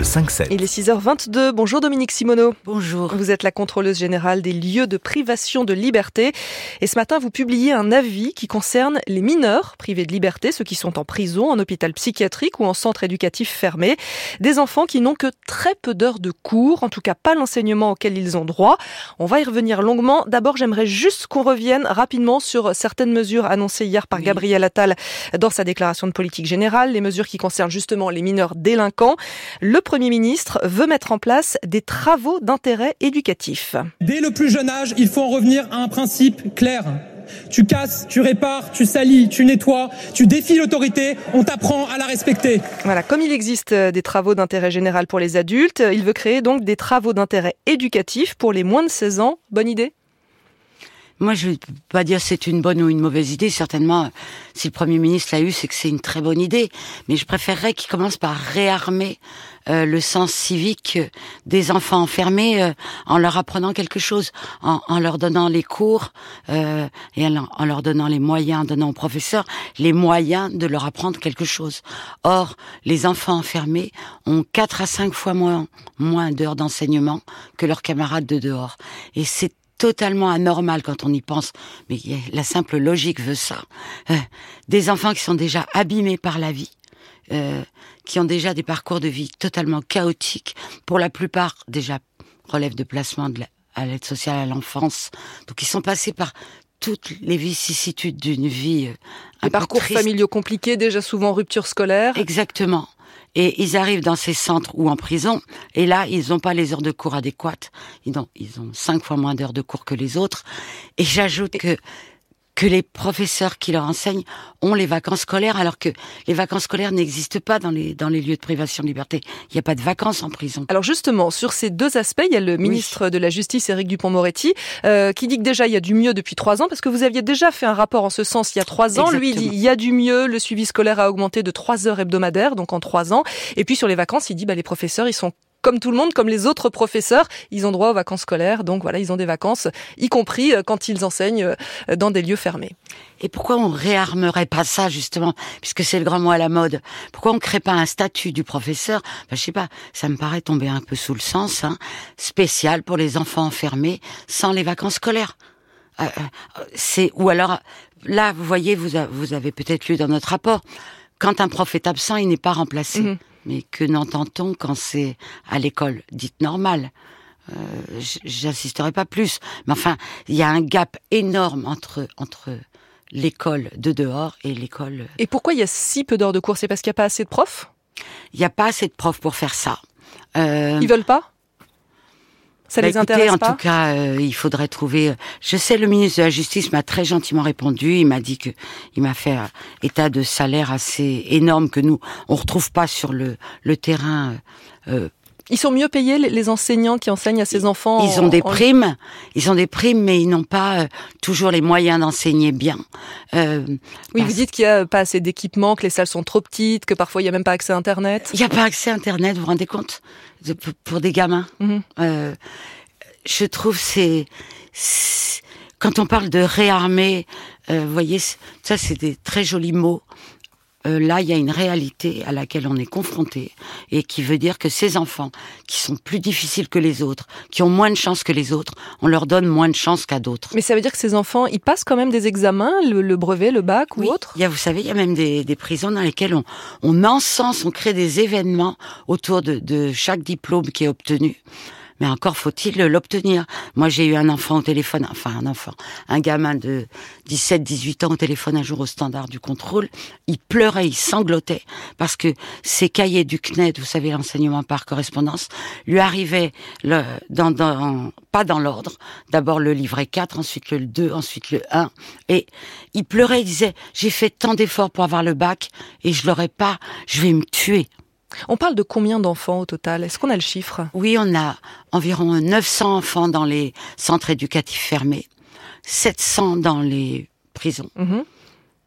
Le 5-7. Il est 6h22. Bonjour Dominique Simoneau. Bonjour. Vous êtes la contrôleuse générale des lieux de privation de liberté. Et ce matin, vous publiez un avis qui concerne les mineurs privés de liberté, ceux qui sont en prison, en hôpital psychiatrique ou en centre éducatif fermé. Des enfants qui n'ont que très peu d'heures de cours, en tout cas pas l'enseignement auquel ils ont droit. On va y revenir longuement. D'abord, j'aimerais juste qu'on revienne rapidement sur certaines mesures annoncées hier par Oui. Gabriel Attal dans sa déclaration de politique générale, les mesures qui concernent justement les mineurs délinquants. Le Premier ministre veut mettre en place des travaux d'intérêt éducatif. Dès le plus jeune âge, il faut en revenir à un principe clair. Tu casses, tu répares, tu salis, tu nettoies, tu défies l'autorité, on t'apprend à la respecter. Voilà, comme il existe euh, des travaux d'intérêt général pour les adultes, euh, il veut créer donc des travaux d'intérêt éducatif pour les moins de 16 ans. Bonne idée Moi, je ne peux pas dire c'est une bonne ou une mauvaise idée. Certainement, si le Premier ministre l'a eu, c'est que c'est une très bonne idée. Mais je préférerais qu'il commence par réarmer euh, le sens civique des enfants enfermés euh, en leur apprenant quelque chose, en, en leur donnant les cours euh, et en, leur donnant les moyens, en donnant aux professeurs les moyens de leur apprendre quelque chose. Or, les enfants enfermés ont quatre à cinq fois moins, moins d'heures d'enseignement que leurs camarades de dehors. Et c'est totalement anormal quand on y pense, mais la simple logique veut ça. Euh, des enfants qui sont déjà abîmés par la vie, euh, qui ont déjà des parcours de vie totalement chaotiques, pour la plupart déjà relèvent de placement de la- à l'aide sociale à l'enfance, donc ils sont passés par toutes les vicissitudes d'une vie. euh, un parcours triste. familiaux compliqués, déjà souvent rupture scolaire. Exactement. Et ils arrivent dans ces centres ou en prison, et là, ils n'ont pas les heures de cours adéquates. Ils ont, ils ont cinq fois moins d'heures de cours que les autres. Et j'ajoute que que les professeurs qui leur enseignent ont les vacances scolaires, alors que les vacances scolaires n'existent pas dans les dans les lieux de privation de liberté. Il n'y a pas de vacances en prison. Alors justement, sur ces deux aspects, il y a le ministre de la Justice, Éric Dupont-Moretti, euh, qui dit que déjà il y a du mieux depuis trois ans, parce que vous aviez déjà fait un rapport en ce sens il y a trois ans. Lui il dit il y a du mieux, le suivi scolaire a augmenté de trois heures hebdomadaires, donc en trois ans. Et puis sur les vacances, il dit bah, les professeurs, ils sont comme tout le monde, comme les autres professeurs, ils ont droit aux vacances scolaires, donc voilà, ils ont des vacances, y compris euh, quand ils enseignent euh, dans des lieux fermés. Et pourquoi on réarmerait pas ça justement, puisque c'est le grand mot à la mode? Pourquoi on crée pas un statut du professeur? Ben, Je sais pas, ça me paraît tomber un peu sous le sens, hein, spécial pour les enfants enfermés sans les vacances scolaires. Euh, euh, c'est ou alors là, vous voyez, vous, a- vous avez peut-être lu dans notre rapport, quand un prof est absent, il n'est pas remplacé. Mhm. Mais que n'entend-on quand c'est à l'école dite normale? Euh, J'insisterai pas plus. Mais enfin, il y a un gap énorme entre entre l'école de dehors et l'école. Et pourquoi il y a si peu d'heures de cours? C'est parce qu'il n'y a pas assez de profs? Il n'y a pas assez de profs pour faire ça. Euh, Ils veulent pas? Ça bah, les écoutez, intéresse en pas tout cas, euh, il faudrait trouver. Je sais, le ministre de la Justice m'a très gentiment répondu. Il m'a dit que il m'a fait euh, état de salaire assez énorme que nous on retrouve pas sur le le terrain. euh, Ils sont mieux payés, les- enseignants qui enseignent à ces enfants Ils en- ont des en- primes, ils ont des primes, mais ils n'ont pas euh, toujours les moyens d'enseigner bien. Euh, Oui, parce- vous dites qu'il n'y a pas assez d'équipements, que les salles sont trop petites, que parfois il n'y a même pas accès à Internet. Il n'y a pas accès à Internet, vous vous rendez compte De- pour- des gamins? Mhm. Euh, je trouve c'est quand on parle de réarmer, euh, vous voyez, ça c'est des très jolis mots. Euh, là, il y a une réalité à laquelle on est confronté et qui veut dire que ces enfants, qui sont plus difficiles que les autres, qui ont moins de chance que les autres, on leur donne moins de chance qu'à d'autres. Mais ça veut dire que ces enfants, ils passent quand même des examens, le, le brevet, le bac ou Oui, autre Il y a, vous savez, il y a même des, des prisons dans lesquelles on, on encense, on crée des événements autour de, de chaque diplôme qui est obtenu. Mais encore faut-il l'obtenir. Moi, j'ai eu un enfant au téléphone, enfin un enfant, un gamin de 17, 18 ans au téléphone un jour au standard du contrôle. Il pleurait, il sanglotait parce que ses cahiers du CNED, vous savez, l'enseignement par correspondance, lui arrivaient le, dans, dans, pas dans l'ordre. D'abord le livret 4, ensuite le 2, ensuite le 1. Et il pleurait, il disait, j'ai fait tant d'efforts pour avoir le bac et je l'aurais pas, je vais me tuer. On parle de combien d'enfants au total? Est-ce qu'on a le chiffre? Oui, on a environ 900 enfants dans les centres éducatifs fermés, 700 dans les prisons. Mhm.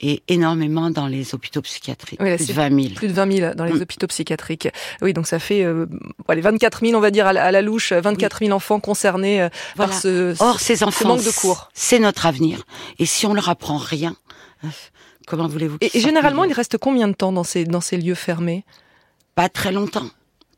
et énormément dans les hôpitaux psychiatriques. Oui, là, plus de c'est 20 000. Plus de 20 000 dans les Mm. hôpitaux psychiatriques. Oui, donc ça fait euh, allez, 24 000, on va dire, à la, à la louche, 24 000 enfants concernés euh, Voilà. par ce, Or, ces ce enfants, manque de cours. c'est notre avenir. Et si on leur apprend rien, euh, comment voulez-vous Et, et généralement, il mieux reste combien de temps dans ces, dans ces lieux fermés? Pas très longtemps.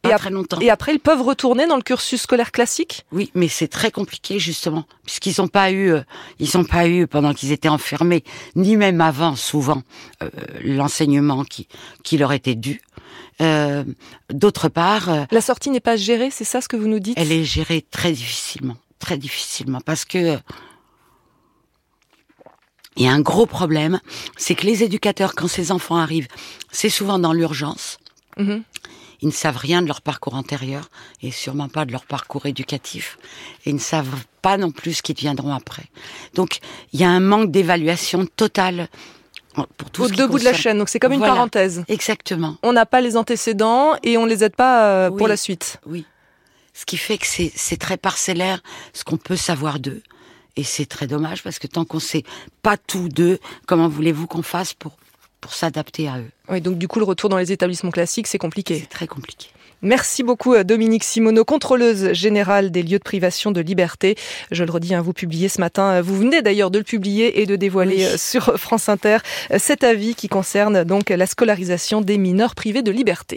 Et Pas ap- très longtemps. Et après, ils peuvent retourner dans le cursus scolaire classique? Oui, mais c'est très compliqué justement, puisqu'ils n'ont pas eu, euh, ils ont pas eu pendant qu'ils étaient enfermés, ni même avant, souvent, euh, l'enseignement qui qui leur était dû. Euh, D'autre part, euh, La sortie n'est pas gérée, c'est ça ce que vous nous dites? elle est gérée très difficilement, très difficilement, parce que il y a un gros problème, c'est que les éducateurs, quand ces enfants arrivent, c'est souvent dans l'urgence. Mhm. Ils ne savent rien de leur parcours antérieur et sûrement pas de leur parcours éducatif. Et ils ne savent pas non plus ce qu'ils deviendront après. Donc, il y a un manque d'évaluation totale pour tout Au deux bouts de la chaîne, donc c'est comme une parenthèse. Exactement, On n'a pas les antécédents et on les aide pas euh, pour la suite. oui. Ce qui fait que c'est c'est très parcellaire, ce qu'on peut savoir d'eux. Et c'est très dommage parce que tant qu'on sait pas tout d'eux, comment voulez-vous qu'on fasse pour, pour s'adapter à eux Oui, donc du coup, le retour dans les établissements classiques, c'est compliqué. C'est très compliqué. Merci beaucoup euh, Dominique Simoneau, contrôleuse générale des lieux de privation de liberté. Je le redis, hein, vous publiez ce matin, euh, vous venez d'ailleurs de le publier et de dévoiler Oui. euh, sur France Inter cet avis qui concerne donc la scolarisation des mineurs privés de liberté.